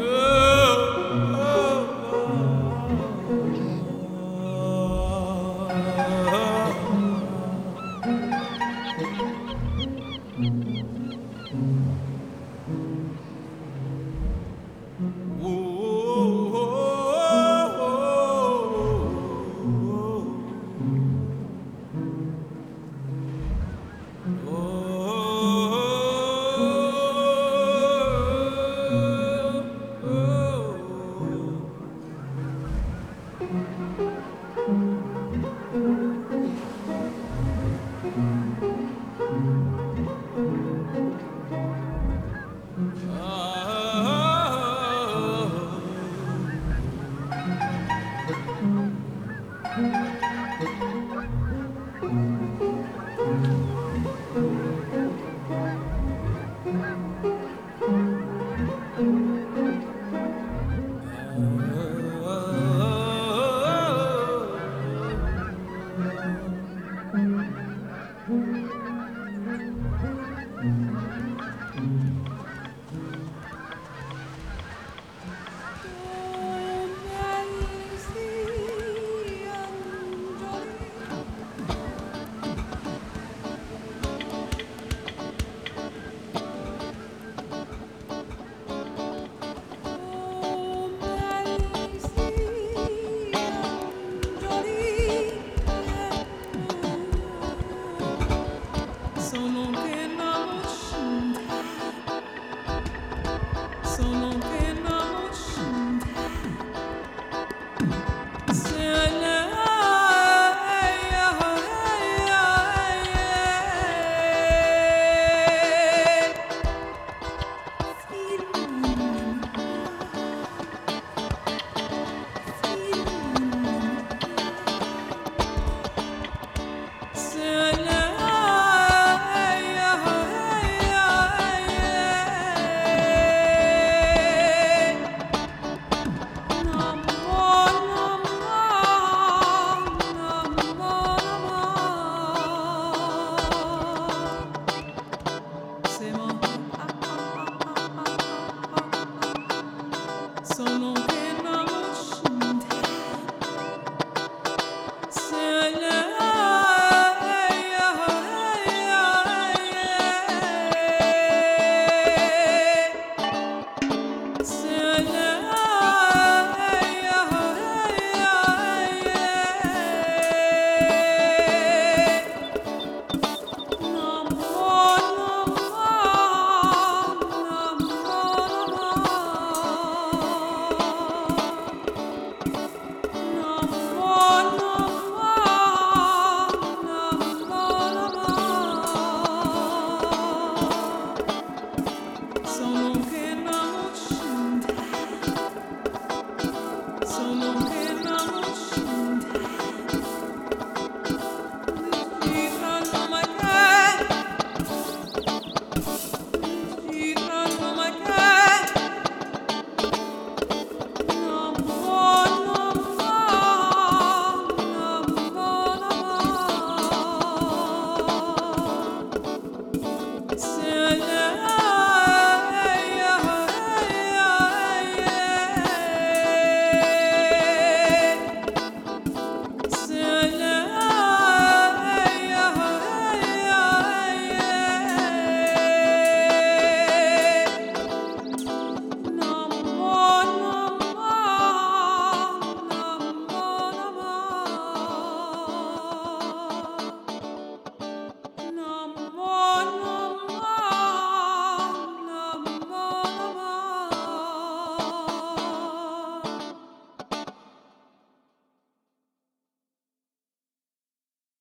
으! thank you Okay.